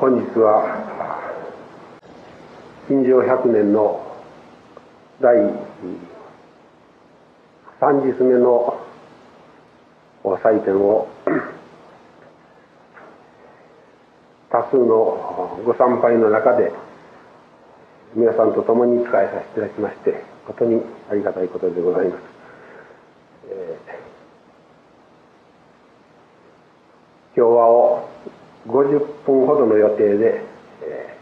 本日は金城100年の第3日目の祭典を多数のご参拝の中で皆さんと共に仕えさせていただきまして誠にありがたいことでございます。えー、今日は50分ほどの予定で、え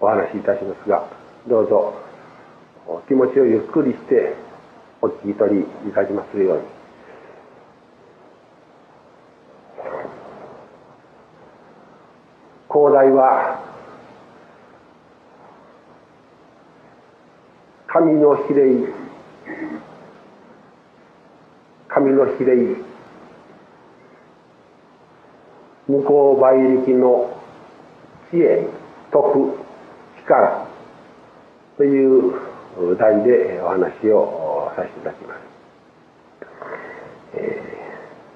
ー、お話しいたしますがどうぞお気持ちをゆっくりしてお聞き取りいただきますように。広大は神の比例神の比例向こう倍力の知恵徳力という題でお話をさせていただきます、え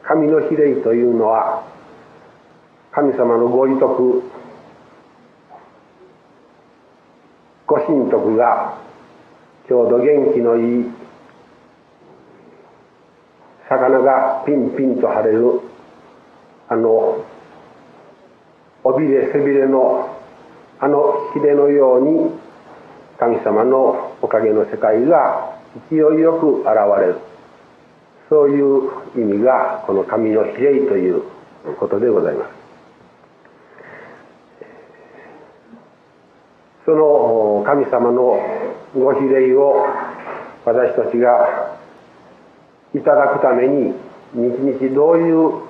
ー、神の比例というのは神様のご利徳ご神徳がちょうど元気のいい魚がピンピンと張れるあの尾びれ背びれのあのひれのように神様のおかげの世界が勢いよく現れる。そういう意味がこの神の比例ということでございます。その神様のご比例を私たちがいただくために日々どういう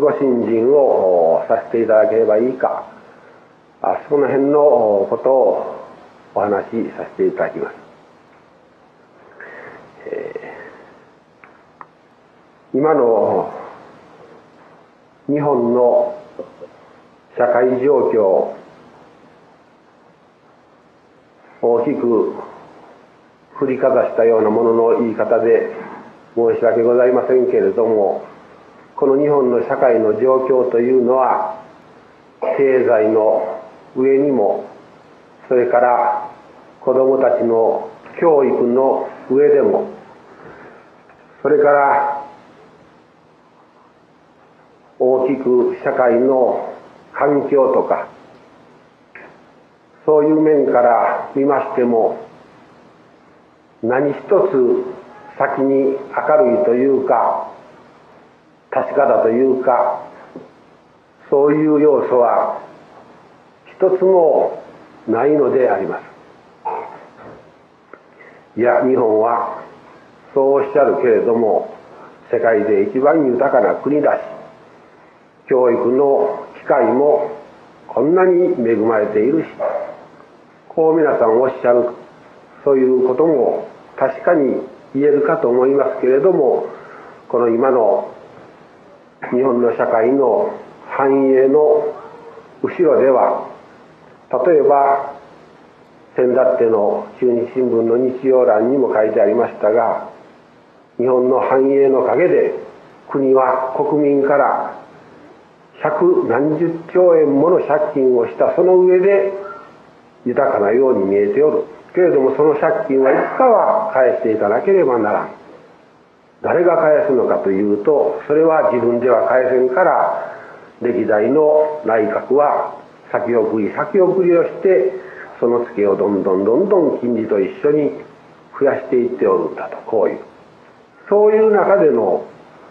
ご信心をさせていただければいいか。その辺のことをお話しさせていただきます、えー、今の日本の社会状況大きく振りかざしたようなものの言い方で申し訳ございませんけれどもこの日本の社会の状況というのは経済の上にもそれから子どもたちの教育の上でもそれから大きく社会の環境とかそういう面から見ましても何一つ先に明るいというか確かだというかそういう要素は一つもないのであります。いや日本はそうおっしゃるけれども世界で一番豊かな国だし教育の機会もこんなに恵まれているしこう皆さんおっしゃるそういうことも確かに言えるかと思いますけれどもこの今の日本の社会の繁栄の後ろでは例えば先だっての中日新聞の日曜欄にも書いてありましたが日本の繁栄の陰で国は国民から百何十兆円もの借金をしたその上で豊かなように見えておる。けれどもその借金はいつかは返していかなければならん。誰が返すのかというとそれは自分では返せんから歴代の内閣は先送り先送りをしてそのツケをどんどんどんどん金利と一緒に増やしていっておるんだとこういう。そういう中での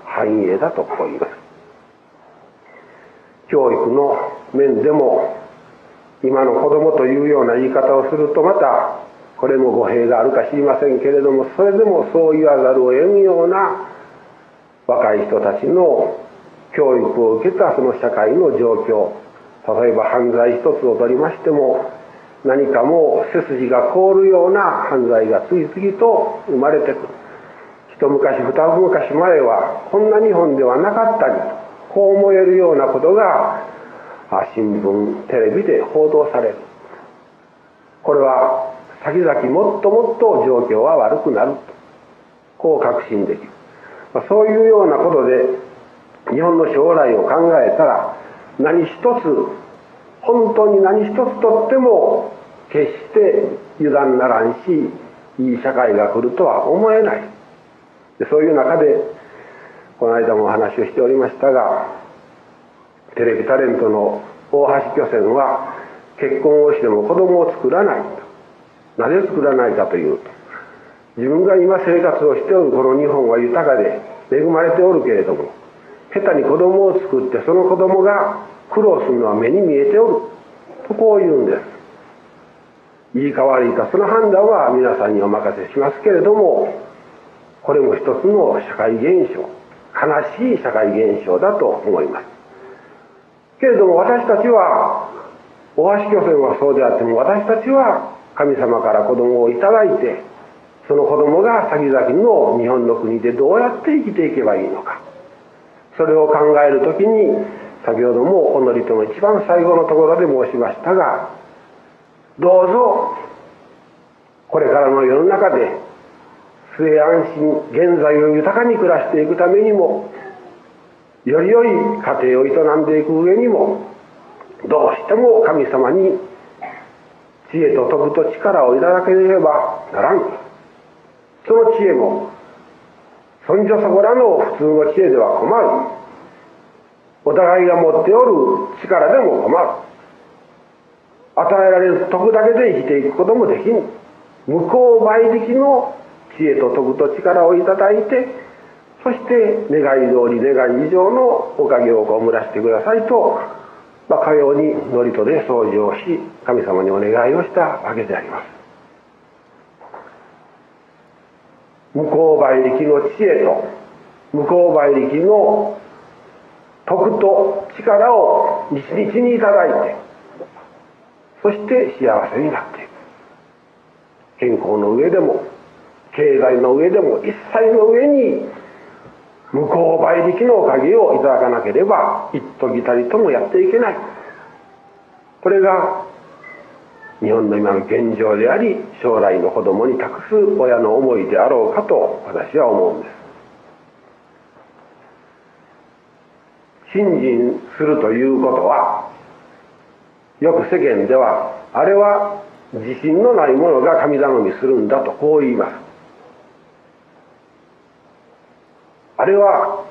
繁栄だとこう言います。教育の面でも今の子供というような言い方をするとまたこれも語弊があるか知りませんけれどもそれでもそう言わざるを得んような若い人たちの教育を受けたその社会の状況例えば犯罪一つを取りましても何かもう背筋が凍るような犯罪が次々と生まれてくる。一昔二昔前はこんな日本ではなかったりこう思えるようなことが新聞テレビで報道される。これは先々もっともっと状況は悪くなると。こう確信できる、まあ、そういうようなことで日本の将来を考えたら何一つ本当に何一つとっても決して油断ならんしいい社会が来るとは思えない。でそういう中でこの間もお話をしておりましたがテレビタレントの大橋巨泉は結婚をしても子供を作らないと。なぜ作らないかという。と自分が今生活をしておるこの日本は豊かで恵まれておるけれども下手に子供を作ってその子供が苦労するのは目に見えておる。とこう言うんです。いいか悪いかその判断は皆さんにお任せしますけれどもこれも一つの社会現象悲しい社会現象だと思います。けれども私たちは大橋巨泉はそうであっても私たちは神様から子供をいただいてその子供が先々の日本の国でどうやって生きていけばいいのか。それを考える時に先ほどもおのりとの一番最後のところで申しましたがどうぞこれからの世の中で末安心現在を豊かに暮らしていくためにもより良い家庭を営んでいく上にもどうしても神様に知恵と徳と力をいただければならん。その知恵もそんじょそこらの普通の知恵では困る。お互いが持っておる力でも困る。与えられる徳だけで生きていくこともできん向こう倍力の知恵と徳と力をいただいてそして願い通り願い以上のおかげをこむらしてくださいと、まあ、かように祝詞で掃除をし神様にお願いをしたわけであります。向こう倍力の知恵と向こう倍力の徳と力を日々にいただいてそして幸せになっていく。健康の上でも経済の上でも一切の上に向こう倍力のおかげをいただかなければ一時たりともやっていけない。これが日本の今の現状であり将来の子供に託す親の思いであろうかと私は思うんです。信心するということはよく世間ではあれは自信のない者が神頼みするんだとこう言います。あれは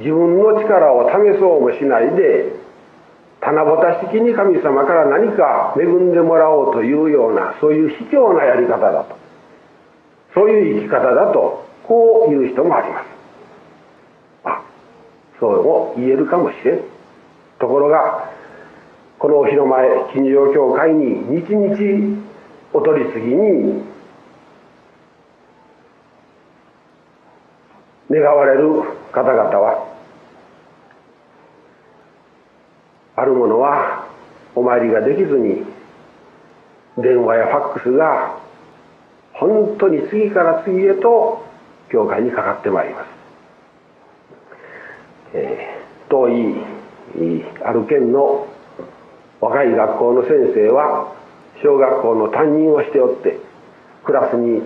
自分の力を試そうもしないで七夕式に神様から何か恵んでもらおうというようなそういう卑怯なやり方だと。そういう生き方だとこういう人もあります。あそうも言えるかもしれん。ところがこのお広前金城教会に日々お取り次ぎに願われる方々はある者はお参りができずに電話やファックスが本当に次から次へと教会にかかってまいります、えー、遠いある県の若い学校の先生は小学校の担任をしておってクラスに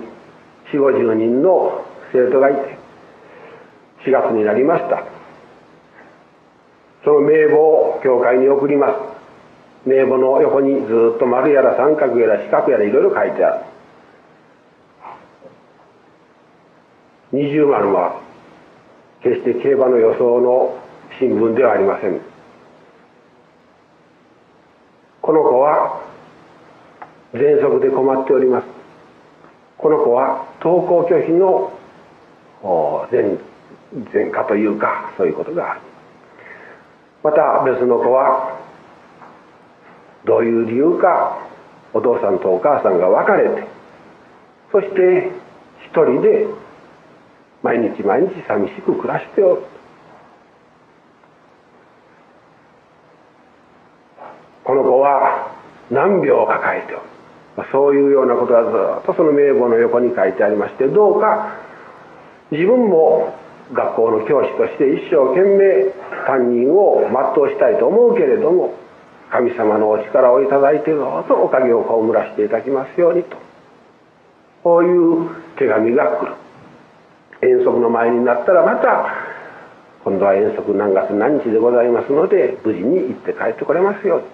4 5 0人の生徒がいて4月になりました。その名簿を教会に送ります。名簿の横にずっと丸やら三角やら四角やらいろいろ書いてある。二重丸は決して競馬の予想の新聞ではありません。この子は喘息で困っております。この子は登校拒否の前前科というかそういうことがあるまた別の子はどういう理由かお父さんとお母さんが別れてそして一人で毎日毎日寂しく暮らしておる。この子は難病を抱えておる。そういうようなことはずっとその名簿の横に書いてありましてどうか自分も学校の教師として一生懸命担任を全うしたいと思うけれども神様のお力をいただいてどうぞおかげを被らせていただきますようにと。こういう手紙が来る。遠足の前になったらまた今度は遠足何月何日でございますので無事に行って帰ってこれますように。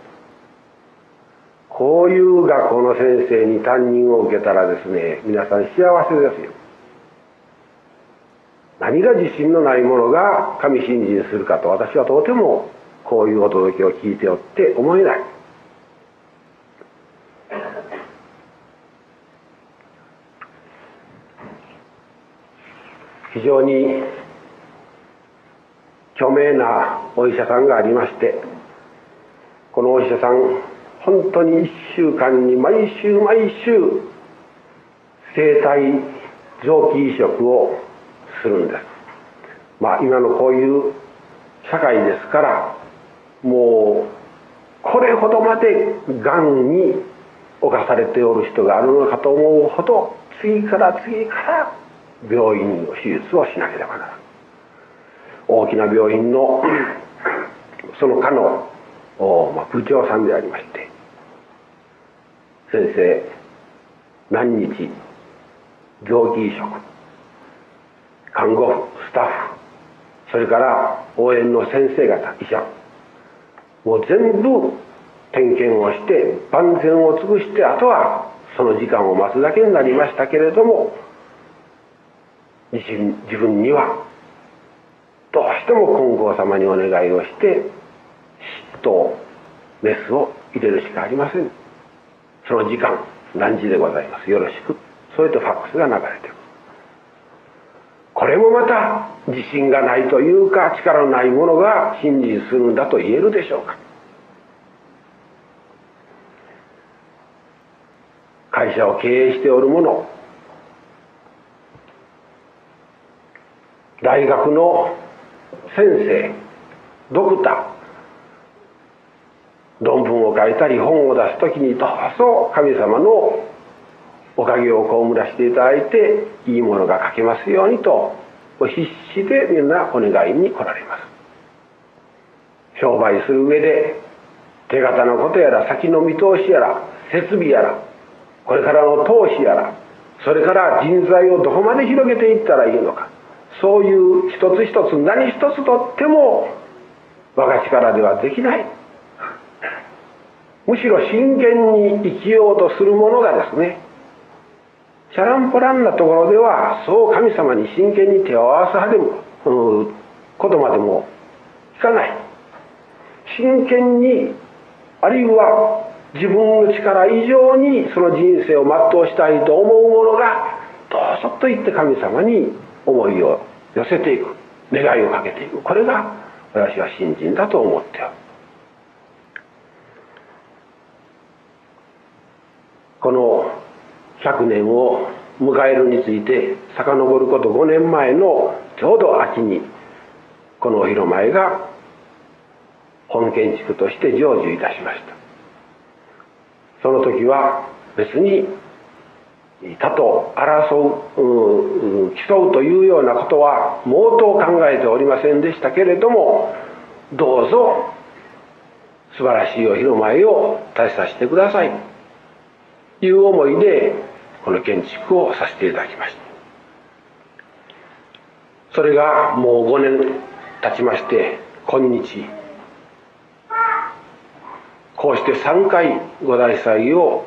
こういう学校の先生に担任を受けたらですね皆さん幸せですよ。何が自信のないものが神信心するかと私はとてもこういうお届けを聞いておって思えない。非常に著名なお医者さんがありましてこのお医者さん本当に1週間に毎週毎週生体臓器移植をするんです。まあ今のこういう社会ですからもうこれほどまでがんに侵されておる人があるのかと思うほど次から次から病院の手術をしなければならない大きな病院の その科の、部長さんでありまして先生何日臓器移植看護婦スタッフそれから応援の先生方医者。もう全部点検をして万全を尽くしてあとはその時間を待つだけになりましたけれども自分にはどうしても金剛様にお願いをして嫉妬メスを入れるしかありません。その時間何時でございます？よろしく。それとファックスが流れてるこれもまた自信がないというか力のないものが信心するんだと言えるでしょうか。会社を経営しておる者大学の先生ドクター論文を書いたり本を出す時にどうぞ神様のおかげを被らしていただいていいものが書けますようにと必死でみんなお願いに来られます。商売する上で手形のことやら先の見通しやら設備やらこれからの投資やらそれから人材をどこまで広げていったらいいのかそういう一つ一つ何一つとっても我が力ではできない。むしろ真剣に生きようとする者がですねチャランポランなところではそう神様に真剣に手を合わす派でも、うん、ことまでもいかない。真剣にあるいは自分の力以上にその人生を全うしたいと思う者がどうぞと言って神様に思いを寄せていく。願いをかけていく。これが私は信心だと思っておる。この100年を迎えるについて遡ること5年前のちょうど秋にこのお広前が本建築として成就いたしました。その時は別に他と争う競うというようなことは毛頭考えておりませんでしたけれどもどうぞ素晴らしいお広前を立てさせてください。という思いでこの建築をさせていただきました。それがもう5年経ちまして今日こうして3回五大祭を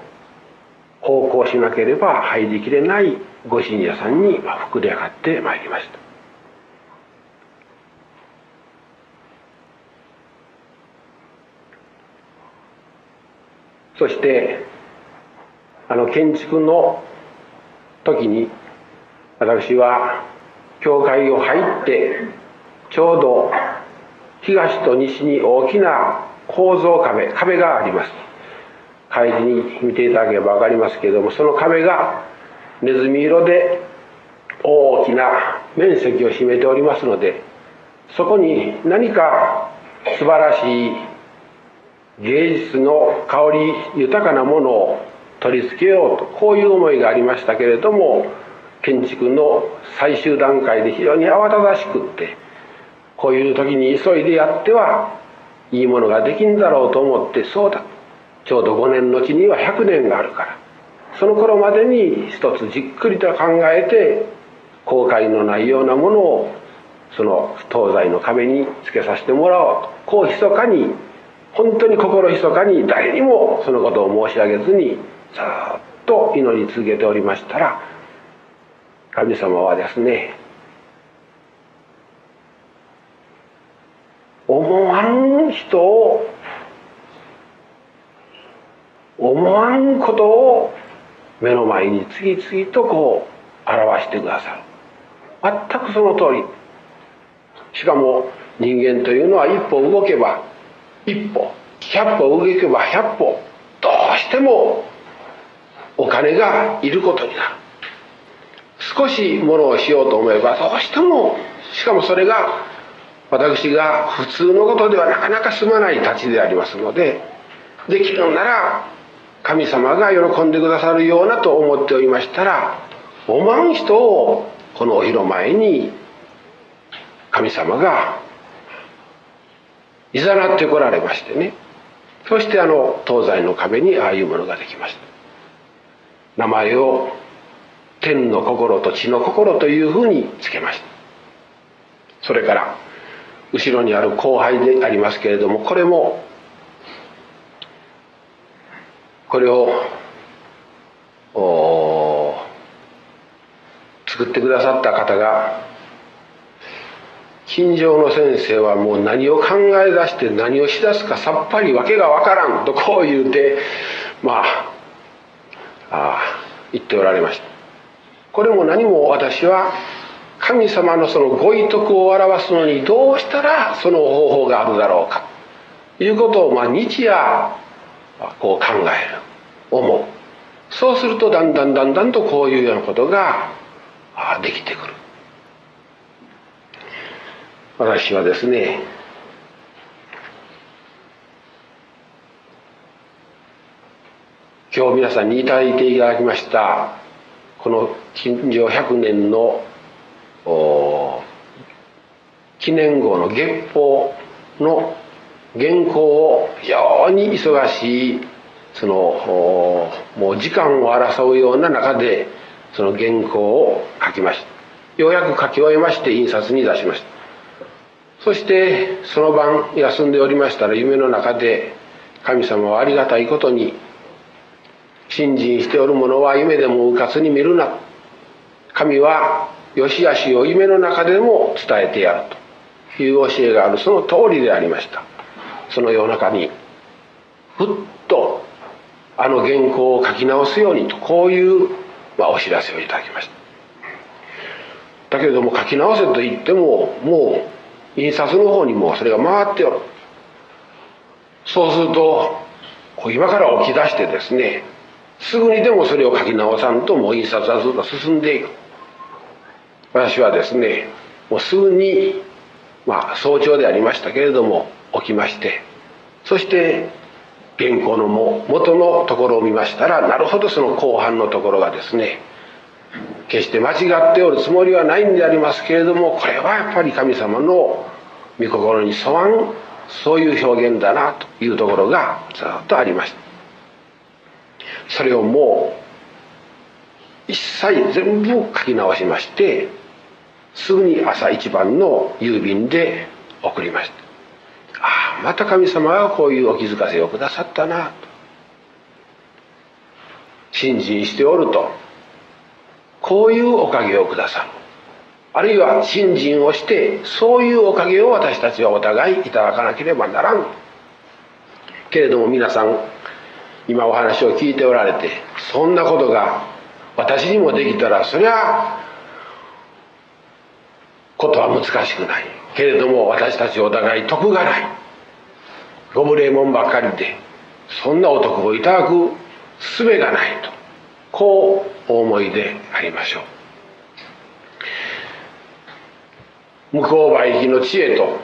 奉公しなければ入りきれないご信者さんに膨れ上がってまいりました。そしてあの建築の時に私は教会を入ってちょうど東と西に大きな構造壁壁があります。開示に見ていただければ分かりますけれどもその壁がネズミ色で大きな面積を占めておりますのでそこに何か素晴らしい芸術の香り豊かなものを取り付けようとこういう思いがありましたけれども建築の最終段階で非常に慌ただしくってこういう時に急いでやってはいいものができんだろうと思ってそうだ。ちょうど5年のうちには100年があるからその頃までに一つじっくりと考えて後悔のないようなものをその東西の壁につけさせてもらおうと。こう密かに本当に心密かに誰にもそのことを申し上げずにずっと祈り続けておりましたら神様はですね思わん人を思わんことを目の前に次々とこう表してくださる。全くその通り。しかも人間というのは一歩動けば一歩百歩動けば百歩どうしてもお金がいることになる。少しものをしようと思えばどうしてもしかもそれが私が普通のことではなかなか済まないたちでありますのでできるのなら神様が喜んでくださるようなと思っておりましたらおまん人をこのお広前に神様がいざなってこられましてね。そしてあの東西の壁にああいうものができました。名前を天の心と地の心というふうにつけました。それから後ろにある後輩でありますけれどもこれもこれを作ってくださった方が金城の先生はもう何を考え出して何をしだすかさっぱりわけがわからんとこう言うてまあ言っておられました。これも何も私は神様のそのご意徳を表すのにどうしたらその方法があるだろうか。ということをまあ日夜こう考える思う。そうするとだんだんだんだんとこういうようなことができてくる。私はですね今日皆さんにいただいていただきましたこの近所100年の記念号の月報の原稿を非常に忙しいそのもう時間を争うような中でその原稿を書きました。ようやく書き終えまして印刷に出しました。そしてその晩休んでおりましたら夢の中で神様はありがたいことに信心しておる者は夢でもうかつに見るな。神は良し悪しを夢の中でも伝えてやるという教えがある。その通りでありました。その夜中にふっとあの原稿を書き直すようにとこういう、まあ、お知らせをいただきました。だけれども書き直せと言ってももう印刷の方にもそれが回っておる。そうすると今から起き出してですねすぐにでもそれを書き直さんともう印刷はずっと進んでいく。私はですねもうすぐにまあ早朝でありましたけれども起きましてそして原稿のも元のところを見ましたらなるほどその後半のところがですね決して間違っておるつもりはないんでありますけれどもこれはやっぱり神様の御心に沿わんそういう表現だなというところがずっとありました。それをもう一切全部書き直しましてすぐに朝一番の郵便で送りました。ああまた神様はこういうお気づかせをくださったな。と信心しておると。こういうおかげをくださる。あるいは信心をしてそういうおかげを私たちはお互いいただかなければならん。けれども皆さん今お話を聞いておられてそんなことが私にもできたらそりゃことは難しくない。けれども私たちお互い得がない。ご無礼門ばっかりでそんなお得をいただく術がないと。こうお思いでありましょう。向こう場行きの知恵と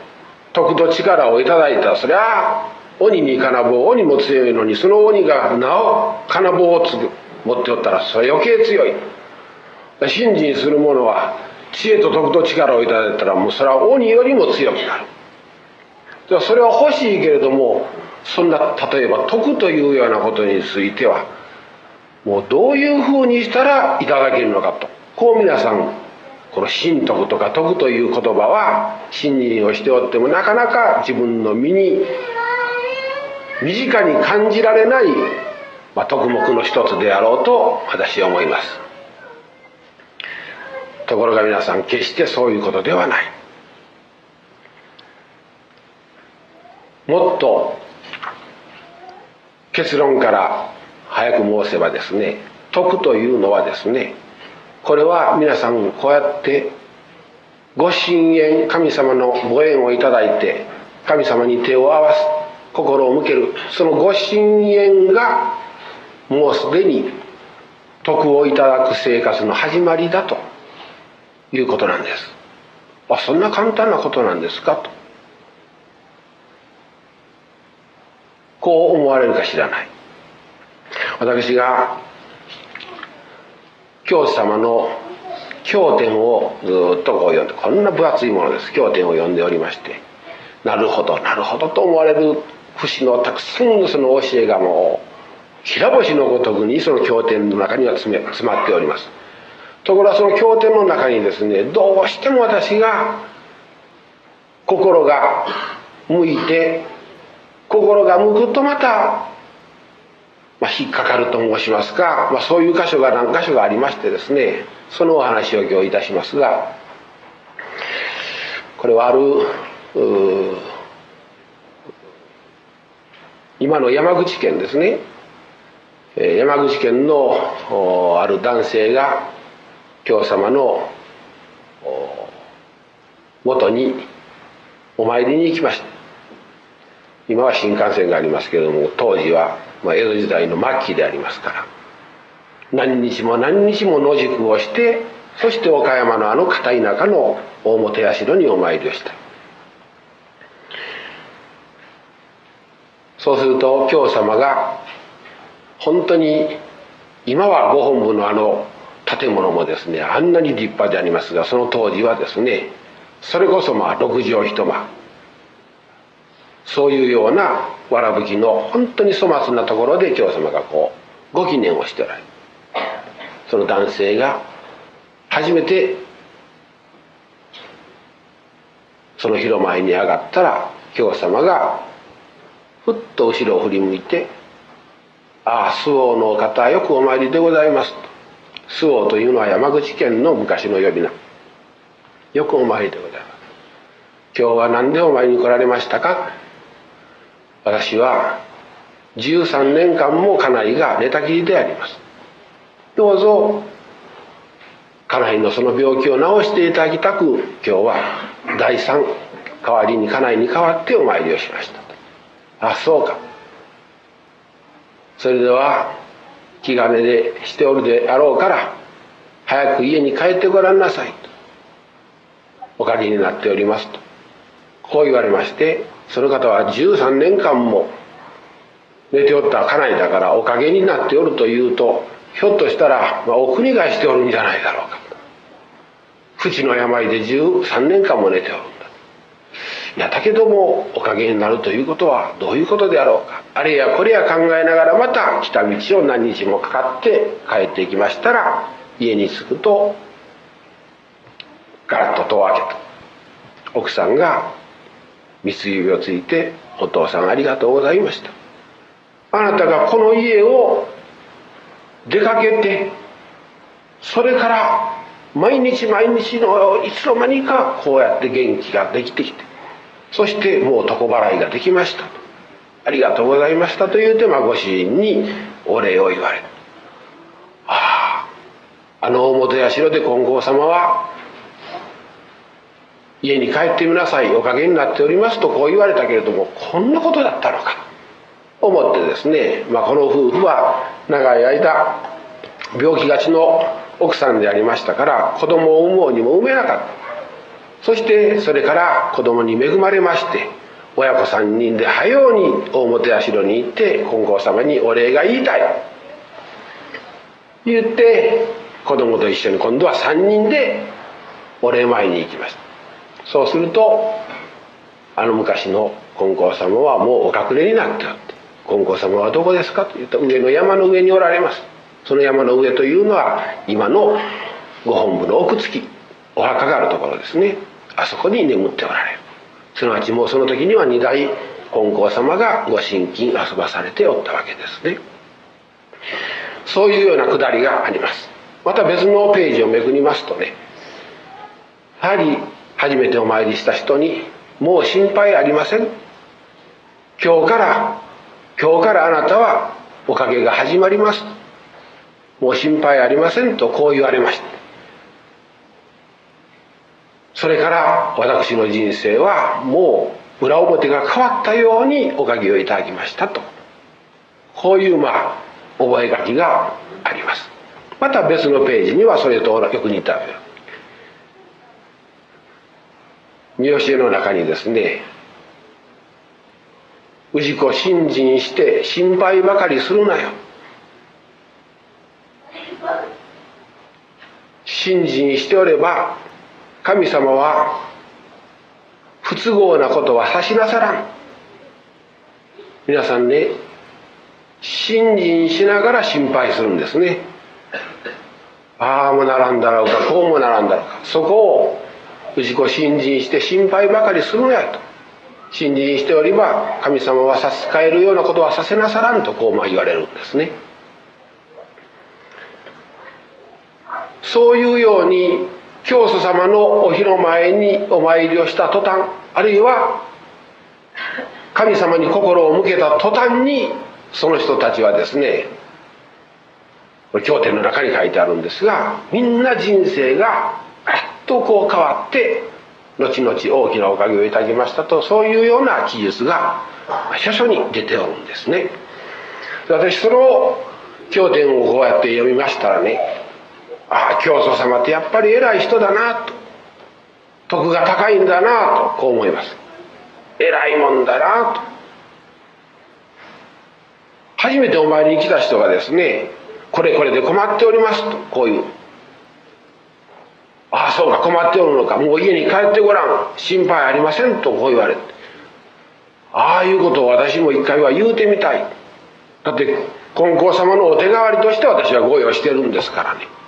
徳と力をいただいた。そりゃ鬼に金棒鬼も強いのにその鬼がなお金棒をつぐ持っておったらそれ余計強い。信心する者は知恵と徳と力をいただいたらもうそれは鬼よりも強くなる。それは欲しいけれどもそんな例えば徳というようなことについてはもうどういうふうにしたらいただけるのかと。こう皆さんこの神徳とか徳という言葉は信任をしておってもなかなか自分の身に身近に感じられない、まあ、徳目の一つであろうと私は思います。ところが皆さん決してそういうことではない。もっと結論から早く申せばですね徳というのはですねこれは皆さんこうやってご神縁神様のご縁をいただいて神様に手を合わす心を向けるそのご神縁がもうすでに徳をいただく生活の始まりだということなんです。あそんな簡単なことなんですかと。こう思われるか知らない。私が教師様の経典をずっとこう読んでこんな分厚いものです。経典を読んでおりましてなるほどなるほどと思われる節のたくさんのその教えがもう平星のごとくにその経典の中には詰まっております。ところがその経典の中にですねどうしても私が心が向いて心が向くとまた、まあ、引っかかると申しますか、まあ、そういう箇所が何箇所がありましてですねそのお話を今日いたしますがこれはある今の山口県ですね。山口県のある男性が京様の元にお参りに行きました。今は新幹線がありますけれども当時は、ま、江戸時代の末期でありますから。何日も何日も野宿をしてそして岡山のあの片田舎の大本社にお参りをした。そうすると京様が本当に今はご本部のあの建物もですねあんなに立派でありますがその当時はですねそれこそまあ六畳一間。そういうようなわらぶきの本当に粗末なところで京様がこうご記念をしておられる。その男性が初めてその広前に上がったら京様がふっと後ろを振り向いて「ああ周防の方よくお参りでございます」と。周防というのは山口県の昔の呼び名。よくお参りでございます今日は何でお参りに来られましたか私は13年間も家内が寝たきりでありますどうぞ家内のその病気を治していただきたく今日は第三代わりに家内に代わってお参りをしましたあそうか。それでは気兼ねでしておるであろうから早く家に帰ってごらんなさいと。お借りになっておりますと。こう言われましてその方は13年間も寝ておった家内だからおかげになっておるというとひょっとしたら、まあ、お国がしておるんじゃないだろうか不治の病で13年間も寝ておる。やだけどもおかげになるということはどういうことであろうか。あれやこれや考えながらまた来た道を何日もかかって帰ってきましたら家に着くとガラッと戸を開けた。奥さんが三つ指をついて「お父さんありがとうございました」あなたがこの家を出かけてそれから毎日毎日のいつの間にかこうやって元気ができてきてそしてもう床払いができました。ありがとうございましたと言うて、まあ、ご主人にお礼を言われるあああの大本社で金剛様は家に帰ってみなさいおかげになっておりますとこう言われたけれどもこんなことだったのかと思ってですね、まあ、この夫婦は長い間病気がちの奥さんでありましたから子供を産もうにも産めなかった。そしてそれから子供に恵まれまして親子3人で早うに大本社に行って金剛様にお礼が言いたい。言って子供と一緒に今度は3人でお礼参りに行きましたそうするとあの昔の金剛様はもうお隠れになっておって。金剛様はどこですかと言った。上の山の上におられます。その山の上というのは今のご本部の奥付きお墓があるところですね。あそこに眠っておられる。すなわちもうその時には二代金光様がご神金遊ばされておったわけですね。そういうようなくだりがあります。また別のページをめくりますとねやはり初めてお参りした人に「もう心配ありません」「今日から今日からあなたはおかげが始まります」「もう心配ありません」とこう言われました。それから私の人生はもう裏表が変わったようにおかげをいただきましたと。こういうまあ覚書があります。また別のページにはそれとよく似た見教えの中にですね氏子信心して心配ばかりするなよ。信心しておれば神様は不都合なことはさしなさらん。皆さんね信心しながら心配するんですね。ああもならんだろうかこうもならんだろうか。そこを氏子信心して心配ばかりするなよと。信心しておりば神様は差し支えるようなことはさせなさらんとこうま言われるんですね。そういうように教祖様のお日の前にお参りをした途端あるいは神様に心を向けた途端にその人たちはですね経典の中に書いてあるんですがみんな人生がガラッとこう変わって後々大きなおかげをいただきましたとそういうような記述が書書に出ておるんですね。私その経典をこうやって読みましたらねああ教祖様ってやっぱり偉い人だなと。徳が高いんだなとこう思います。偉いもんだなと。初めてお参りに来た人がですねこれこれで困っておりますとこういう。ああそうか困っておるのか。もう家に帰ってごらん。心配ありませんとこう言われて。ああいうことを私も一回は言うてみたい。だって金光様のお手代わりとして私はご用してるんですからね。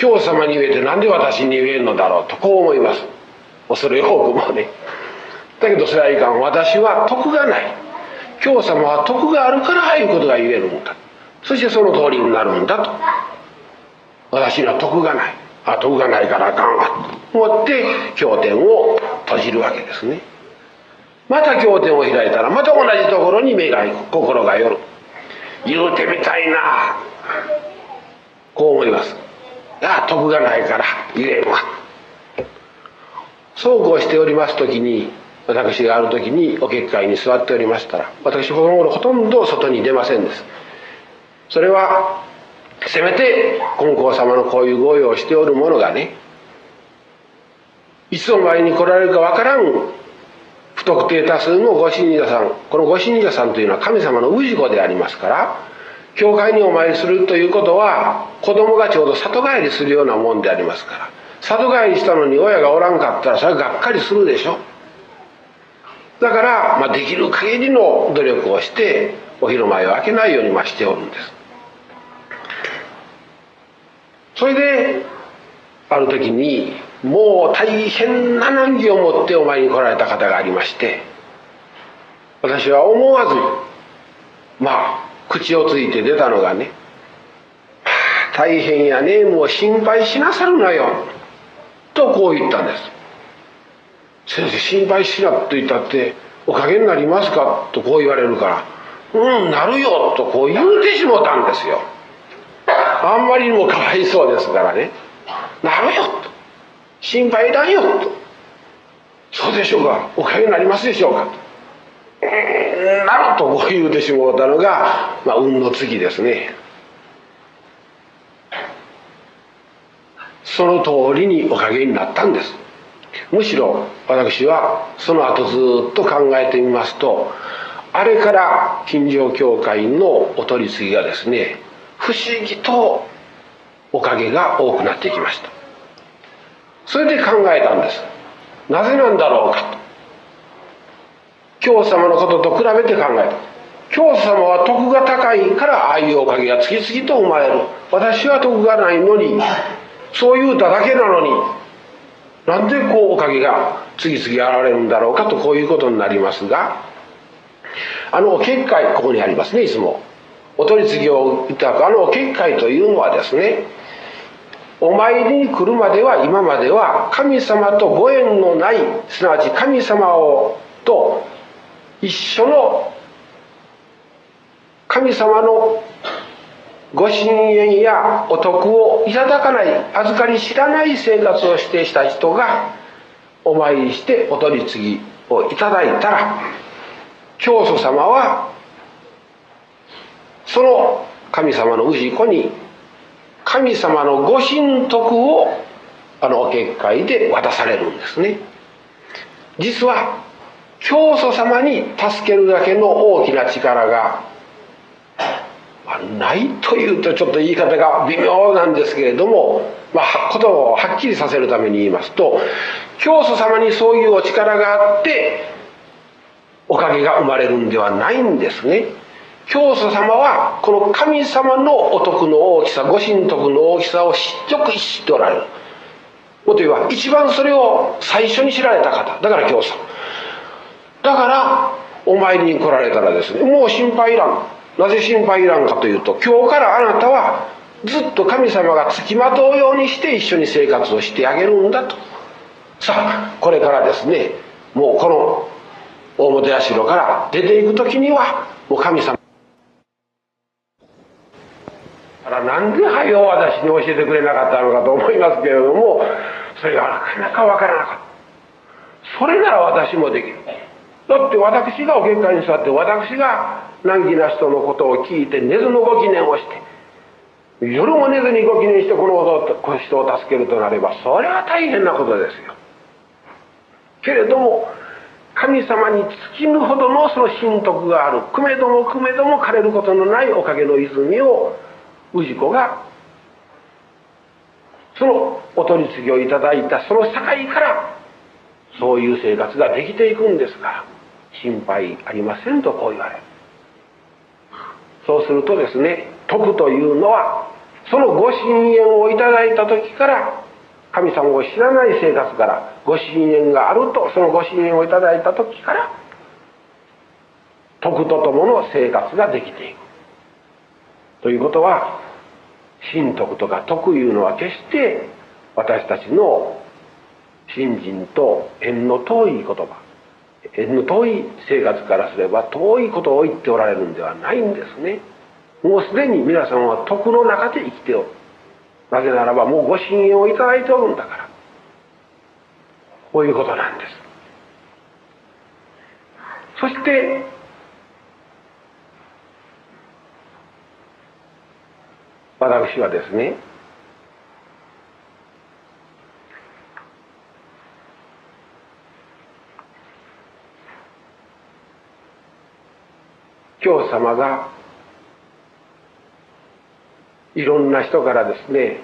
今日様に言えて何で私に言えんのだろうとこう思います。恐れ多くもね。だけどそれはいかん。私は徳がない。今日様は徳があるからああいうことが言えるんだ。そしてその通りになるんだと。私には徳がない。あ徳がないからあかんわ。と思って経典を閉じるわけですね。また経典を開いたらまた同じところに目が行く。心がよる。言うてみたいな。こう思います。ああ徳がないから言えんわ。そうこうしております時に私がある時にお結界に座っておりましたら私この頃ほとんど外に出ませんです。それはせめて金光様のこういうご用をしておる者がねいつお前に来られるかわからん不特定多数のご信者さんこのご信者さんというのは神様の氏子でありますから教会にお参りするということは子供がちょうど里帰りするようなもんでありますから。里帰りしたのに親がおらんかったらそれはがっかりするでしょ。だから、まあ、できる限りの努力をしてお昼前を開けないようにましておるんです。それである時にもう大変な難儀を持ってお前に来られた方がありまして私は思わずまあ口をついて出たのがね「大変やねもう心配しなさるなよ」とこう言ったんです。先生心配しなと言ったっておかげになりますか？とこう言われるからうんなるよとこう言うてしもたんですよ。あんまりにもかわいそうですからね。なるよと。心配だよと。そうでしょうか？おかげになりますでしょうか？となるとこう言うてしもうたのが、まあ、運の次ですね。その通りにおかげになったんです。むしろ私はその後ずっと考えてみますとあれから金城教会のお取り次ぎがですね不思議とおかげが多くなってきました。それで考えたんです。なぜなんだろうかと。教様のことと比べて考えた教様は徳が高いからああいうおかげが次々と生まれる。私は徳がないのに。そう言うただけなのに。なんでこうおかげが次々現れるんだろうかとこういうことになりますが。あの結界ここにありますねいつも。お取り次ぎをいただく。あの結界というのはですねお参りに来るまでは今までは神様とご縁のないすなわち神様をと一緒の神様のご神縁やお徳をいただかない預かり知らない生活をしてした人がお参りしてお取り次ぎをいただいたら教祖様はその神様の氏子に神様のご神徳をあのお結界で渡されるんですね。実は教祖様に助けるだけの大きな力がないというとちょっと言い方が微妙なんですけれども、まあ、言葉をはっきりさせるために言いますと教祖様にそういうお力があっておかげが生まれるんではないんですね。教祖様はこの神様のお徳の大きさご神徳の大きさを知直知っておられる。もっと言えば一番それを最初に知られた方。だから教祖。様だからお参りに来られたらですねもう心配いらん。なぜ心配いらんかというと今日からあなたはずっと神様がつきまとうようにして一緒に生活をしてあげるんだと。さあこれからですねもうこの大本社から出ていく時にはもう神様。あらなんで早う私に教えてくれなかったのかと思いますけれどもそれがなかなかわからなかった。それなら私もできる。だって私がお結界に座って私が難儀な人のことを聞いて寝ずのご記念をして夜も寝ずにご記念してこの人を助けるとなればそれは大変なことですよ。けれども神様に尽きぬほどのその神徳がある。くめどもくめども枯れることのないおかげの泉を氏子がそのお取り次ぎをいただいたその境からそういう生活ができていくんですが心配ありませんとこう言われる。そうするとですね徳というのはそのご神縁をいただいた時から神様を知らない生活からご神縁があるとそのご神縁をいただいた時から徳とともの生活ができていく。ということは神徳とか徳いうのは決して私たちの信心と縁の遠い言葉の遠い生活からすれば遠いことを言っておられるんではないんですね。もうすでに皆さんは徳の中で生きておる。なぜならばもうご神縁をいただいておるんだから。こういうことなんです。そして私はですね教様がいろんな人からですね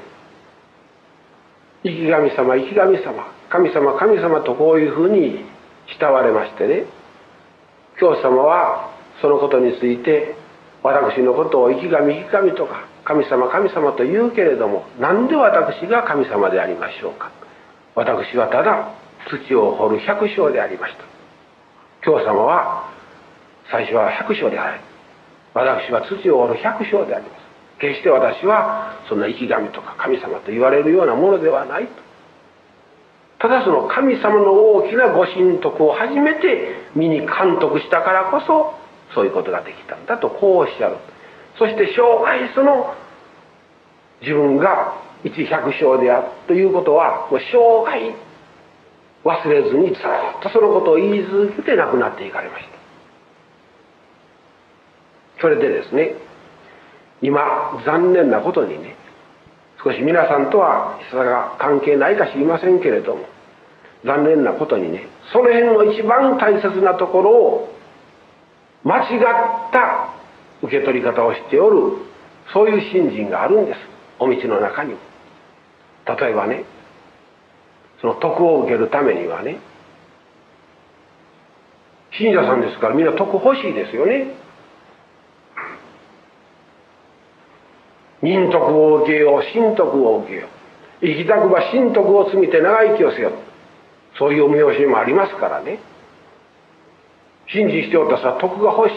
生き神様生き神様神様神様とこういうふうに慕われましてね教様はそのことについて私のことを生き神生き神とか神様神様と言うけれども何で私が神様でありましょうか。私はただ土を掘る百姓でありました。教様は最初は百姓である私は土を掘る百姓であります。決して私はそんな生き神とか神様と言われるようなものではないと。ただその神様の大きなご神徳を初めて身に監督したからこそそういうことができたんだとこうおっしゃる。そして生涯その自分が一百姓であるということはもう生涯忘れずにずっとそのことを言い続けて亡くなっていかれました。それでですね今残念なことにね少し皆さんとはそれが関係ないか知りませんけれども残念なことにねその辺の一番大切なところを間違った受け取り方をしておるそういう信心があるんです。お道の中にも。例えばねその徳を受けるためにはね信者さんですからみんな徳欲しいですよね。仁徳を受けよう神徳を受けよう。生きたくば神徳を積みて長生きをせよ。そういうお見教えもありますからね。信じしておったら徳が欲しい。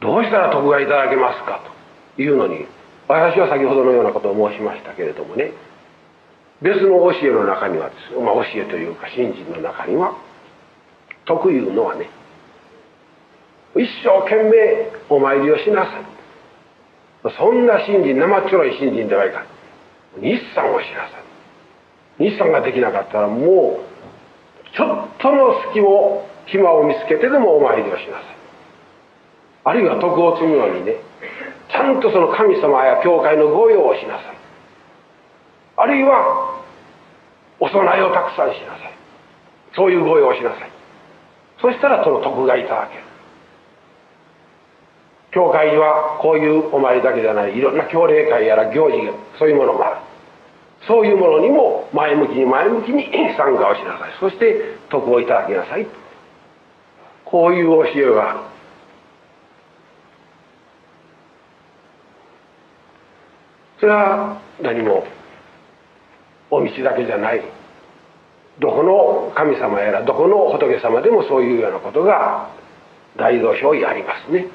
どうしたら徳がいただけますか？というのに私は先ほどのようなことを申しましたけれどもね。別の教えの中にはです、まあ、教えというか信心の中には。徳いうのはね一生懸命お参りをしなさい。そんな信心生っちょろい信心ではいか。ん日産をしなさい日産ができなかったらもうちょっとの隙も暇を見つけてでもお参りをしなさい。あるいは徳を積むようにねちゃんとその神様や教会の御用をしなさい。あるいはお供えをたくさんしなさい。そういう御用をしなさい。そしたらその徳がいただけ。る教会にはこういうお参りだけじゃない。いろんな教礼会やら行事そういうものもある。そういうものにも前向きに前向きに参加をしなさい。そして徳をいただきなさい。こういう教えがある。それは何もお道だけじゃない。どこの神様やらどこの仏様でもそういうようなことが大道書やりますね。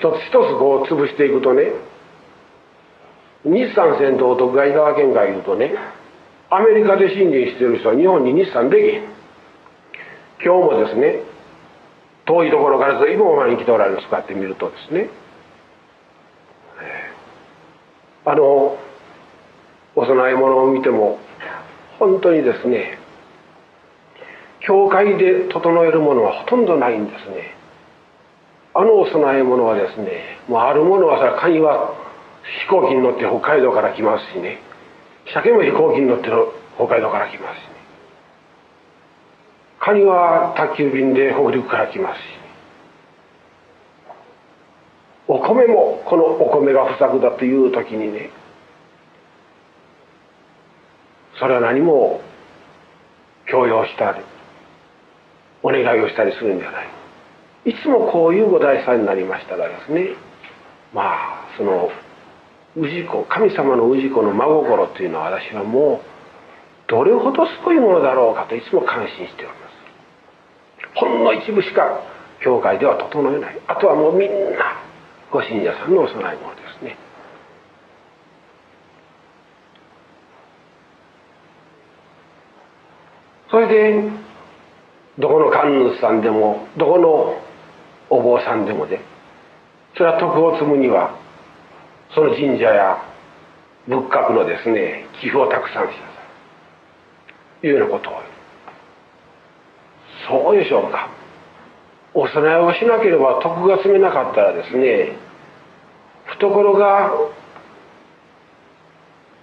一つ一つこう潰していくとね日産戦闘徳川伊沢県が言うとねアメリカで信心してる人は日本に日産できへん。今日もですね遠いところから随分お前に来ておられる使ってみるとですねあのお供え物を見ても本当にですね教会で整えるものはほとんどないんですね。あのお供え物はですねもうあるものはさカニは飛行機に乗って北海道から来ますしね。鮭も飛行機に乗って北海道から来ますしね。カニは宅急便で北陸から来ますし、ね。お米もこのお米が不作だという時にねそれは何も強要したりお願いをしたりするんじゃない。いつもこういうご大祭になりましたらですねまあその氏子神様の氏子の真心というのは私はもうどれほどすごいものだろうかといつも感心しております。ほんの一部しか教会では整えない。あとはもうみんなご信者さんのお供え物ですね。それでどこの神主さんでもどこのお坊さんでもでそれは徳を積むにはその神社や仏閣のですね寄付をたくさんしなさい。というようなことを。そうでしょうか。お供えをしなければ徳が積めなかったらですね懐が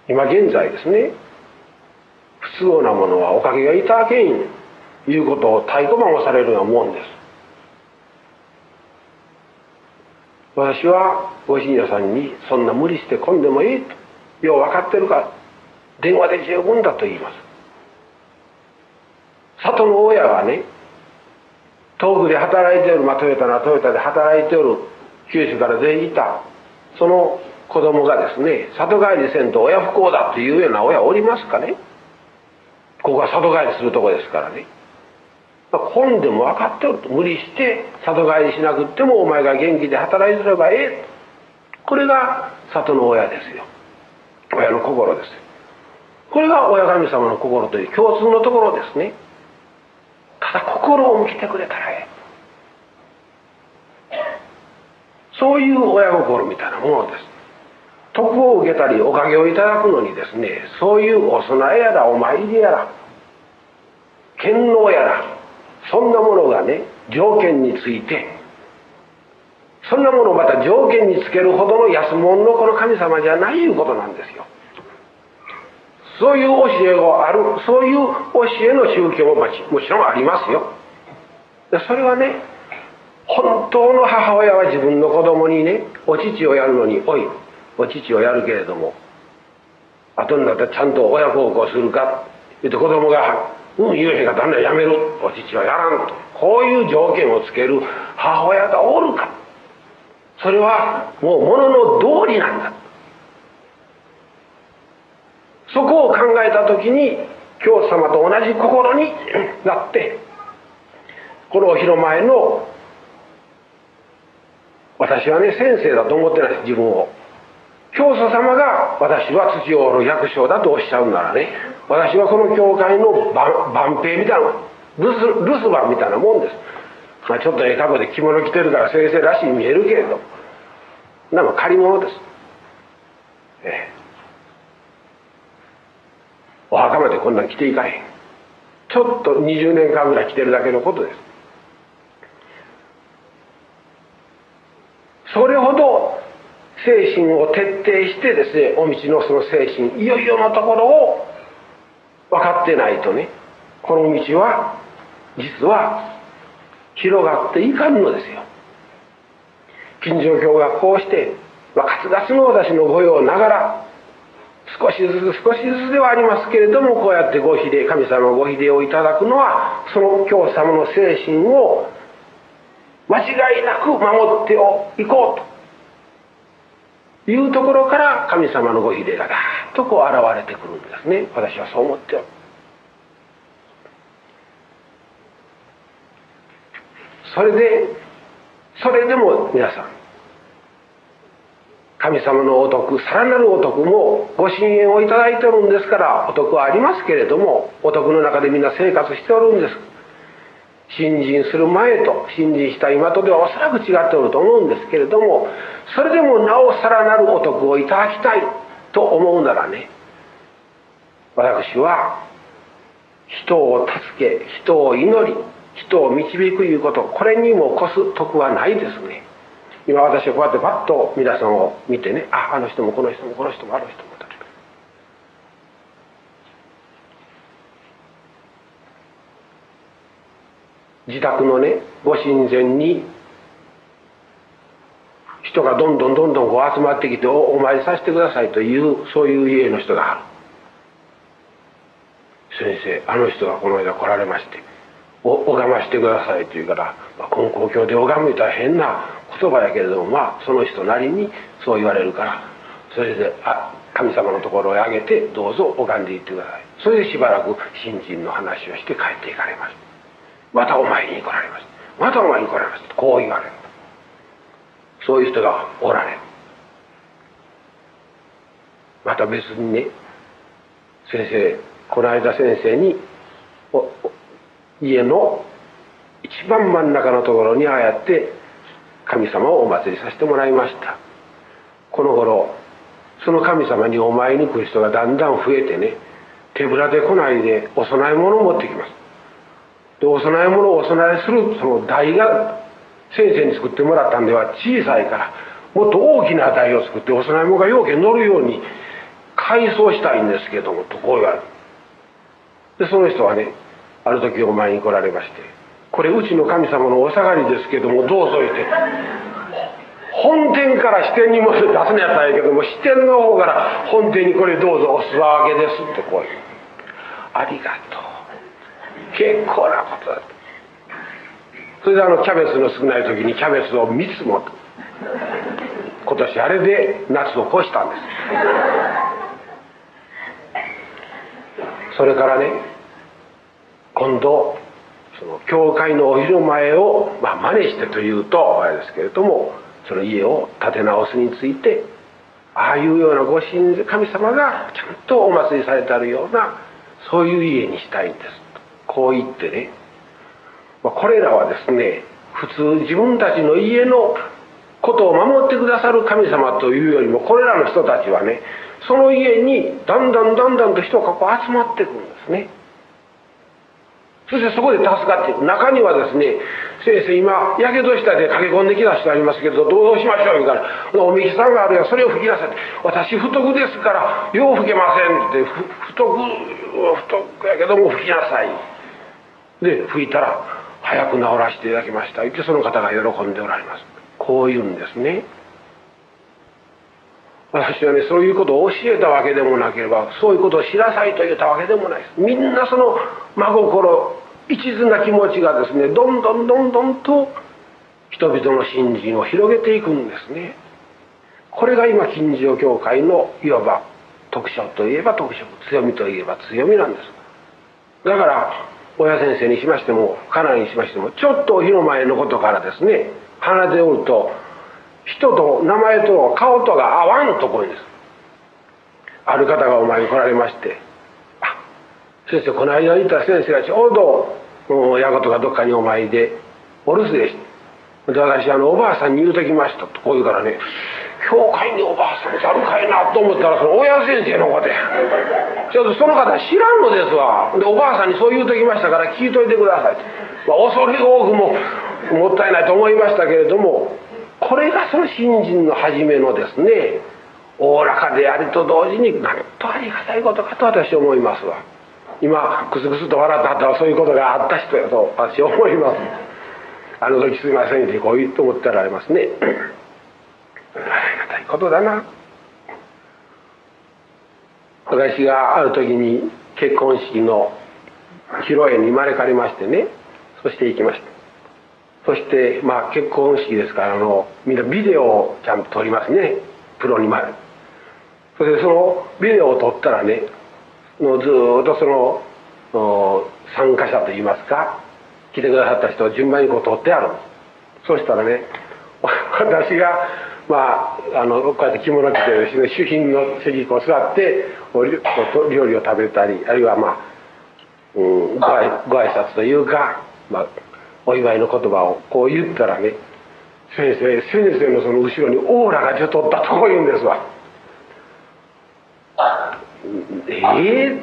今現在ですね不都合なものはおかげがいただけんいうことを太鼓判をされるようなもんです。私はご信者さんにそんな無理して来んでもいいとよう分かってるから電話で十分だと言います。里の親はね遠くで働いておる、まあ、トヨタなトヨタで働いておる九州から全員いたその子供がですね里帰りせんと親不幸だというような親おりますかね。ここは里帰りするとこですからね。混んでも分かっておると無理して里帰りしなくってもお前が元気で働いてればええ。これが里の親ですよ。親の心ですこれが親神様の心という共通のところですね。ただ心を向けてくれたらええ。そういう親心みたいなものです。徳を受けたりおかげをいただくのにですねそういうお供えやらお参りやら献納やらそんなものがね条件についてそんなものをまた条件につけるほどの安物のこの神様じゃないいうことなんですよ。そういう教えがあるそういう教えの宗教ももちろんありますよ。それはね本当の母親は自分の子供にねお乳をやるのにおいお乳をやるけれども後になったらちゃんと親孝行するかって子供がうん言えへんか旦那やめるお父はやらんと。こういう条件をつける母親がおるか。それはもうものの道理なんだ。そこを考えた時に教祖様と同じ心になってこのお広前の私はね先生だと思ってない自分を。教祖様が私は土を折る百姓だとおっしゃるならね。私はこの教会の万平みたいな留守留守番みたいなもんです、まあ、ちょっとええ格好で着物着てるから先生らしい見えるけれどなんか借り物です。ええ。お墓までこんなん着ていかへん。ちょっと20年間ぐらい着てるだけのことです。それほど精神を徹底してですねお道のその精神いよいよのところを分かってないとねこの道は実は広がっていかんのですよ。近所教がこうしてガツガツの私の御用ながら少しずつ少しずつではありますけれどもこうやってご比例神様ご比例をいただくのはその教様の精神を間違いなく守っていこうと。いうところから神様のご比例がだーっとこう現れてくるんですね。私はそう思っておる。それでそれでも皆さん神様のお徳さらなるお徳もご神縁をいただいてるんですからお徳はありますけれどもお徳の中でみんな生活しておるんです。信心する前と信心した今とではおそらく違っておると思うんですけれどもそれでもなおさらなるお徳をいただきたいと思うならね私は人を助け人を祈り人を導くいうことこれにも越す徳はないですね。今私はこうやってバッと皆さんを見てねああの人もこの人もこの人もあの人もと自宅のねご神前に人がどんどんどんどんこう集まってきてお参りさせてくださいというそういう家の人がある。先生あの人がこの間来られまして拝ましてくださいと言うから、まあ、この公共で拝むとは変な言葉やけれどもまあその人なりにそう言われるからそれであ神様のところへあげてどうぞ拝んでいってください。それでしばらく新人の話をして帰っていかれますまたお参りに来られますまたお参りに来られますこう言われる。そういう人がおられる。また別にね先生この間先生に家の一番真ん中のところにああやって神様をお祭りさせてもらいました。この頃その神様にお参りに来る人がだんだん増えてね手ぶらで来ないでお供え物を持ってきます。でお供え物をお供えするその台が先生に作ってもらったんでは小さいからもっと大きな台を作ってお供え物が容器に乗るように改装したいんですけどもとこう言われるでその人はねある時お前に来られましてこれうちの神様のお下がりですけどもどうぞいて本店から支店にも出すのやったらええけども支店の方から本店にこれどうぞお裾分けですってこういう。ありがとう。結構なことだそれであのキャベツの少ない時にキャベツを3つ持って今年あれで夏を越したんです。それからね今度その教会のお昼前を、まあ、真似してというとあれですけれどもその家を建て直すについてああいうようなご神神様がちゃんとお祭りされてあるようなそういう家にしたいんです。こう言ってね、ま、これらはですね普通自分たちの家のことを守ってくださる神様というよりもこれらの人たちはねその家にだんだんだんだんと人がこう集まってくるんですね。そしてそこで助かっていく中にはですね先生今やけどしたで駆け込んできた人ありますけどどうしましょう言うからおみきさんがあるやそれを吹きなさい私不徳ですからよう吹けませんって不徳不徳やけども吹きなさい。で吹いたら早く治らせていただきました。言ってその方が喜んでおられます。こう言うんですね。私はねそういうことを教えたわけでもなければそういうことを知らさいと言ったわけでもないです。みんなその真心一途な気持ちがですねどんどんどんどんと人々の信心を広げていくんですね。これが今近所教会のいわば特徴といえば特徴強みといえば強みなんです。だから親先生にしましても家内にしましてもちょっと火の前のことからですね鼻でおると人と名前と顔とが合わんところです。ある方がお前に来られまして「あ先生この間言った先生がちょうど矢事がどっかにお参りでお留守でした私あのおばあさんに言うときました」とこう言うからね教会におばあさんざるかいなと思ったらその親先生のことやちょっとその方知らんのですわ。でおばあさんにそう言うときましたから聞いといてください、まあ、恐れ多くももったいないと思いましたけれどもこれがその信心の初めのですねおおらかでありと同時になんとありがたいことかと私は思いますわ。今クスクスと笑ったったらそういうことがあった人やと私は思います。あの時すいませんってこう言って思ってられますね。ことだな。私がある時に結婚式の披露宴に招かれ変わりましてね。そして行きました。そしてまあ結婚式ですからあのみんなビデオをちゃんと撮りますね。プロにまで。それでそのビデオを撮ったらねもうずっとその参加者といいますか来てくださった人を順番にこう撮ってあるそしたらね私がまあ、あのこうやって着物着てですね主賓の席にこう座ってお料理を食べたりあるいはまあ、うん、ご挨ご挨拶というか、まあ、お祝いの言葉をこう言ったらね先生先生のその後ろにオーラが出とったとこう言うんですわ。ええー、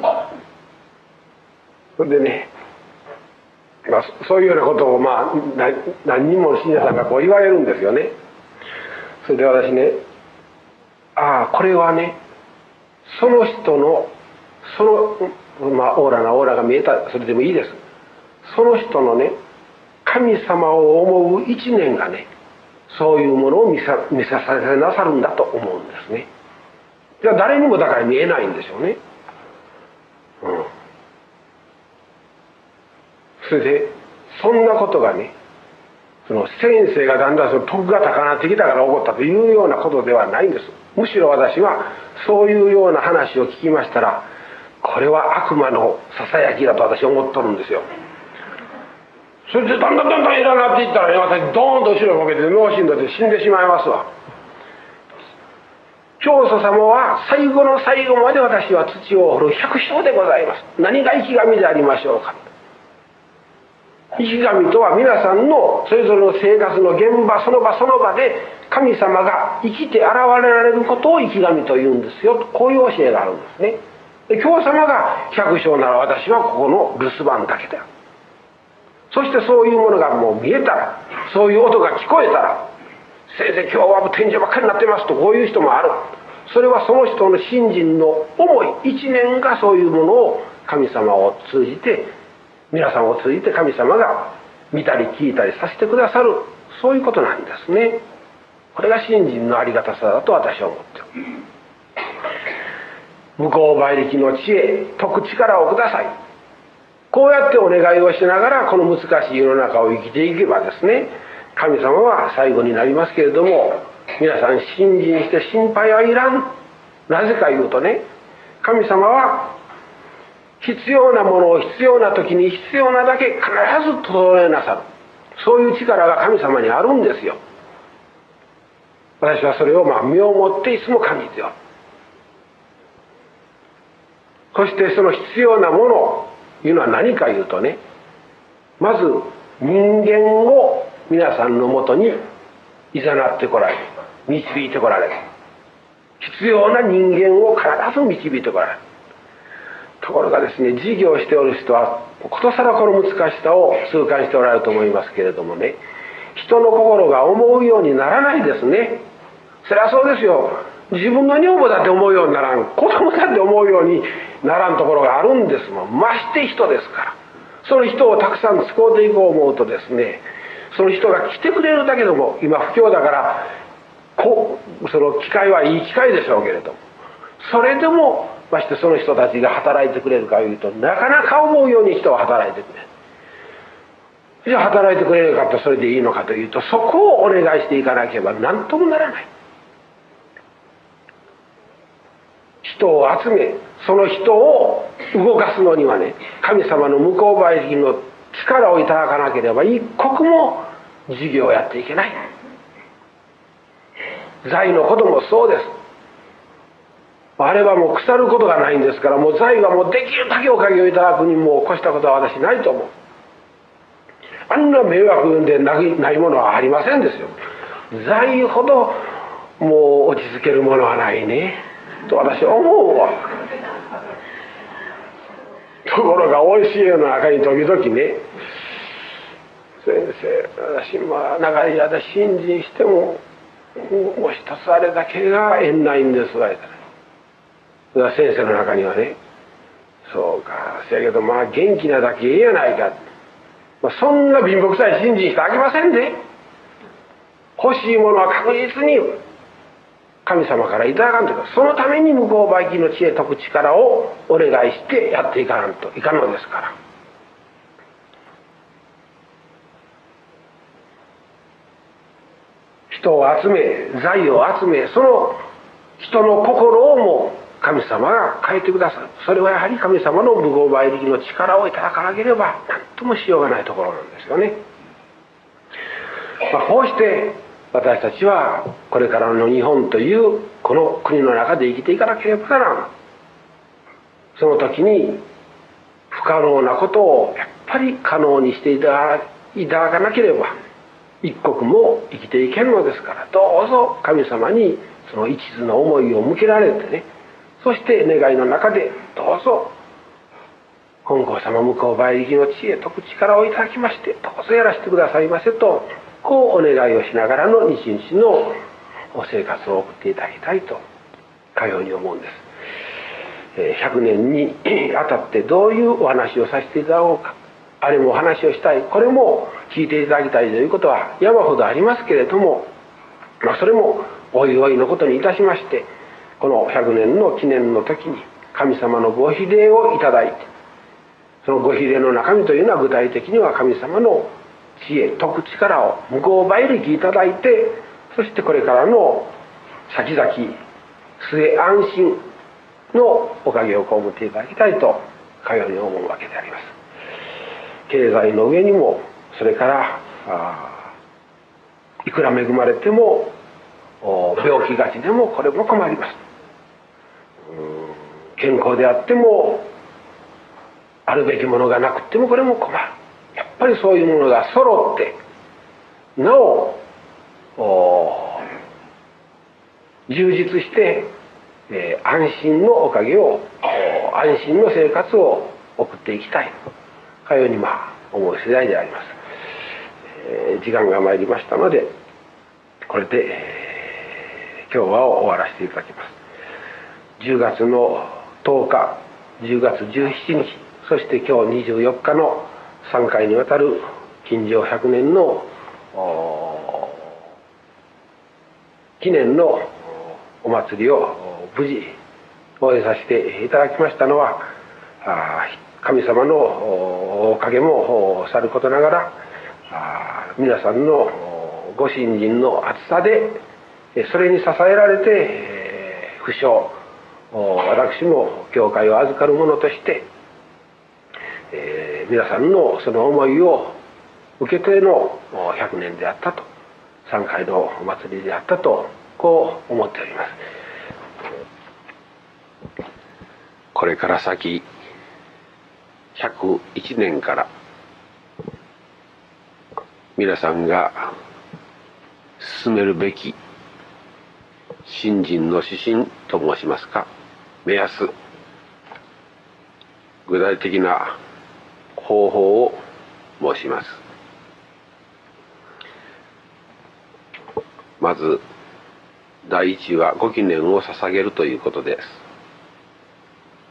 それでね、まあ、そういうようなことをまあ何人も信者さんがこう言われるんですよね。それで私ねああこれはねその人のそのまあオーラなオーラが見えたそれでもいいです。その人のね神様を思う一年がねそういうものを見さ見させなさるんだと思うんですね。じゃあ誰にもだから見えないんでしょうね。うん。それでそんなことがねその先生がだんだんその徳が高鳴ってきたから起こったというようなことではないんです。むしろ私はそういうような話を聞きましたらこれは悪魔のささやきだと私思っとるんですよ。それでだんだんだんだん偉なっていったらね私ドーンと後ろにかけて脳震盪で死んでしまいますわ教祖様は最後の最後まで私は土を掘る百姓でございます何が生き神でありましょうか生き神とは皆さんのそれぞれの生活の現場その場その場で神様が生きて現れられることを生き神というんですよ。とこういう教えがあるんですね。で今日様が百姓なら私はここの留守番だけだそしてそういうものがもう見えたらそういう音が聞こえたら先生今日は天井ばっかりになってますとこういう人もある。それはその人の信心の思い一年がそういうものを神様を通じて皆さんを通じて神様が見たり聞いたりさせてくださるそういうことなんですね。これが信心のありがたさだと私は思ってる。向こう倍力の知恵解く力をください。こうやってお願いをしながらこの難しい世の中を生きていけばですね神様は最後になりますけれども皆さん信心して心配はいらん。なぜか言うとね神様は必要なものを必要な時に必要なだけ必ず整えなさる。そういう力が神様にあるんですよ。私はそれをまあ身をもっていつも感じてよ。そしてその必要なものというのは何か言うとねまず人間を皆さんのもとにいざなってこられる導いてこられ。る必要な人間を必ず導いてこられ。るところがですね事業しておる人はことさらこの難しさを痛感しておられると思いますけれどもね人の心が思うようにならないですね。そりゃそうですよ。自分の女房だって思うようにならん。子供だって思うようにならんところがあるんですもん。まして人ですから。その人をたくさん使うていこう思うとですねその人が来てくれるだけでも今不況だからこその機会はいい機会でしょうけれどもそれでもましてその人たちが働いてくれるかいうとなかなか思うように人は働いてくれるじゃあ働いてくれるかとそれでいいのかというとそこをお願いしていかなければ何ともならない。人を集めその人を動かすのにはね神様の向こう倍力の力をいただかなければ一刻も授業をやっていけない。財のこともそうです。あれはもう腐ることがないんですからもう財はもうできるだけおかげをいただくにも越したことは私ないと思う。あんな迷惑でないものはありませんですよ。財ほどもう落ち着けるものはないね。と私は思うわ。ところがおいしいの中に時々ね。先生私まあ長い間信心してももう一つあれだけが縁ないんですわ言ったら。先生の中にはね。そうか。せやけどまあ元気なだけええやないか、まあ、そんな貧乏くさい信心してあきませんね。欲しいものは確実に神様からいただかんというかそのために向こう売金の知恵解く力をお願いしてやっていかんといかんのですから。人を集め財を集めその人の心をも神様が変えてくださる。それはやはり神様の無謀売力の力をいただかなければ何ともしようがないところなんですよね、まあ、こうして私たちはこれからの日本というこの国の中で生きていかなければならん。その時に不可能なことをやっぱり可能にしていただかなければ一刻も生きていけるのですからどうぞ神様にその一途な思いを向けられてねそして願いの中でどうぞ。本校様向こう倍力の知恵とく力をいただきましてどうぞやらせてくださいませとこうお願いをしながらの日日の生活を送っていただきたいとかように思うんです。100年に あたってどういうお話をさせていただこうか。あれもお話をしたい。これも聞いていただきたいということは山ほどありますけれども、まあ、それもおいおいのことにいたしましてこの100年の記念の時に神様のご比例をいただいてそのご比例の中身というのは具体的には神様の知恵解く力を向こう倍力いただいてそしてこれからの先々末安心のおかげを被っていただきたいとかように思うわけであります。経済の上にもそれからいくら恵まれても病気がちでもこれも困ります。健康であってもあるべきものがなくてもこれも困る。やっぱりそういうものが揃ってなお充実して、えー、安心のおかげを安心の生活を送っていきたい。かようにまあ思う次第であります、えー、時間が参りましたのでこれで、えー、今日は終わらせていただきます。10月の10日10月17日そして今日24日の3回にわたる金城100年の記念のお祭りを無事終えさせていただきましたのは神様のおかげもさることながら皆さんのご信心の厚さでそれに支えられて不詳私も教会を預かる者としてえー、皆さんのその思いを受けての100年であったと3回のお祭りであったとこう思っております。これから先101年から皆さんが進めるべき新人の指針と申しますか。目安具体的な方法を申します。まず第一はご記念を捧げるということです。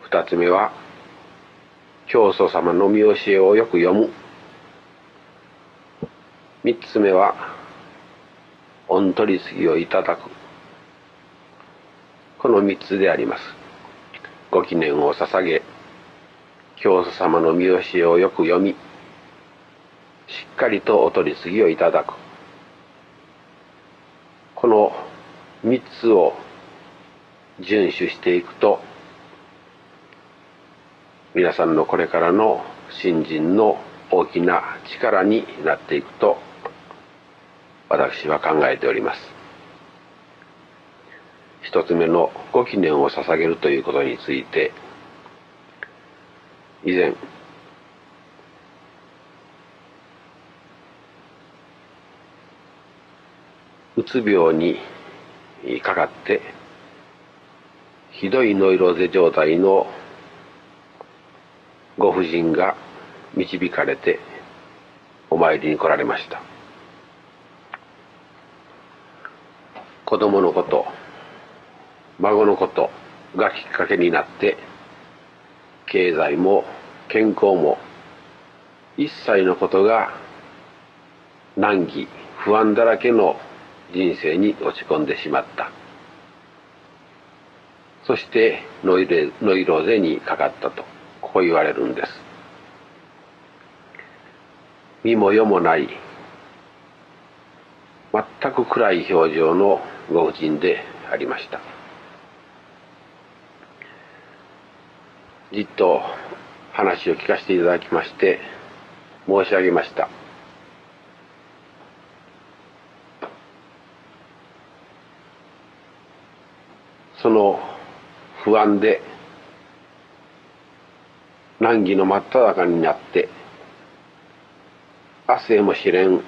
二つ目は教祖様の見教えをよく読む。三つ目は御取り次ぎをいただく。この三つであります。ご記念を捧げ教祖様の見教えをよく読みしっかりとお取り次ぎをいただく。この3つを遵守していくと皆さんのこれからの新人の大きな力になっていくと私は考えております。一つ目のご記念を捧げるということについて以前うつ病にかかってひどいノイローゼ状態のご婦人が導かれてお参りに来られました。子供のこと孫のことがきっかけになって経済も健康も一切のことが難儀不安だらけの人生に落ち込んでしまった。そしてノイレノイローゼにかかったとこう言われるんです。身も世もない全く暗い表情のご婦人でありました。じっと話を聞かせていただきまして申し上げました。その不安で難儀の真っ只中になって明日へも知れん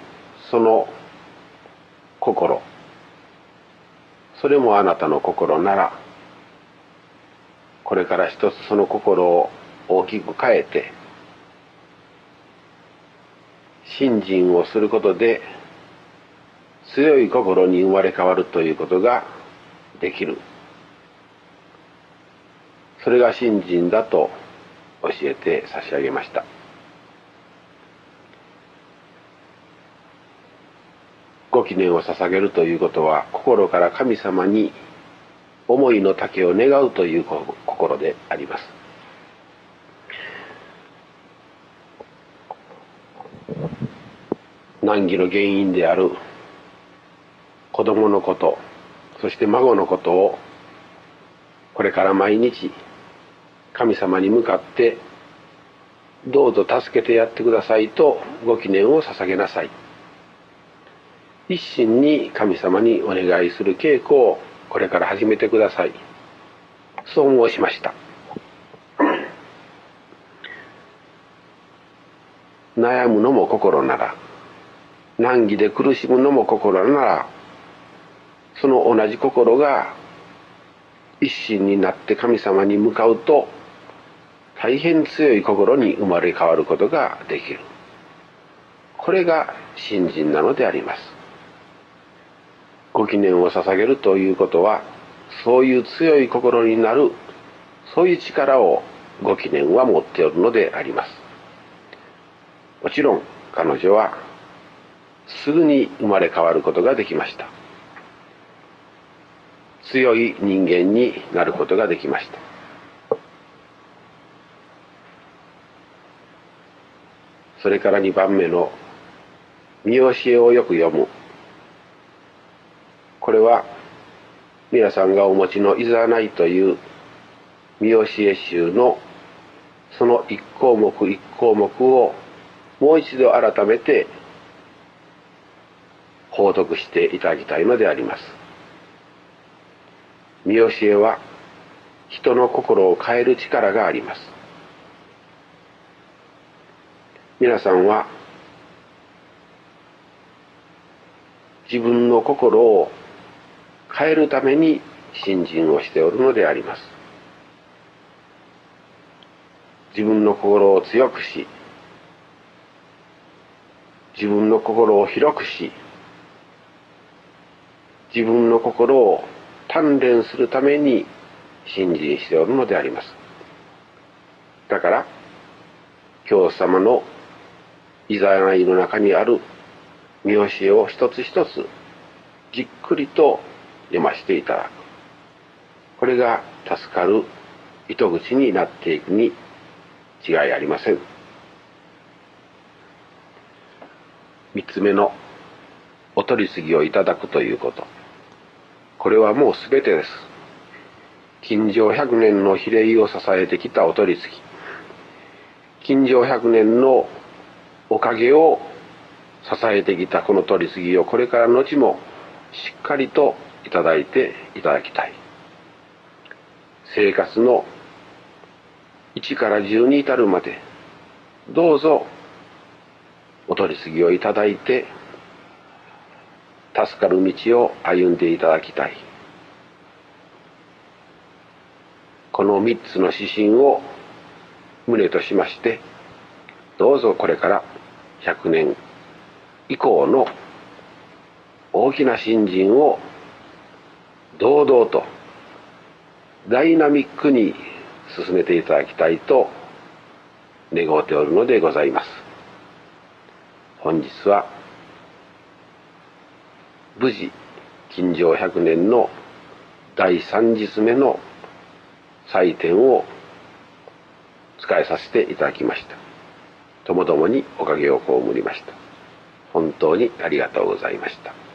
その心。それもあなたの心ならこれから一つその心を大きく変えて信心をすることで強い心に生まれ変わるということができる。それが信心だと教えて差し上げました。ご記念を捧げるということは心から神様に思いの丈を願うという心であります。難儀の原因である子供のことそして孫のことをこれから毎日神様に向かってどうぞ助けてやってくださいとご記念を捧げなさい。一心に神様にお願いする稽古をこれから始めてください。そう申しました。悩むのも心なら難儀で苦しむのも心ならその同じ心が一心になって神様に向かうと大変強い心に生まれ変わることができる。これが信心なのであります。ご記念を捧げるということはそういう強い心になるそういう力をご記念は持っておるのであります。もちろん彼女はすぐに生まれ変わることができました。強い人間になることができました。それから2番目の見教えをよく読むこれは皆さんがお持ちのいざないという見教え集のその一項目一項目をもう一度改めて報読していただきたいのであります。見教えは人の心を変える力があります。皆さんは自分の心を変えるために信心をしておるのであります。自分の心を強くし自分の心を広くし自分の心を鍛錬するために信心しておるのであります。だから教祖様のいざないの中にある見教えを一つ一つじっくりと読ませていただく。これが助かる糸口になっていくに違いありません。三つ目のお取り次ぎをいただくということ。これはもう全てです。近所百年の比例を支えてきたお取り次ぎ。近所100年のおかげを支えてきたこの取り次ぎをこれからのちもしっかりといただいていただきたい。生活の1から10に至るまでどうぞお取り次ぎをいただいて助かる道を歩んでいただきたい。この3つの指針を旨としましてどうぞこれから100年以降の大きな新人を堂々とダイナミックに進めていただきたいと願うておるのでございます。本日は無事金城100年の第3日目の祭典を使いさせていただきました。ともどもにおかげを被りました。本当にありがとうございました。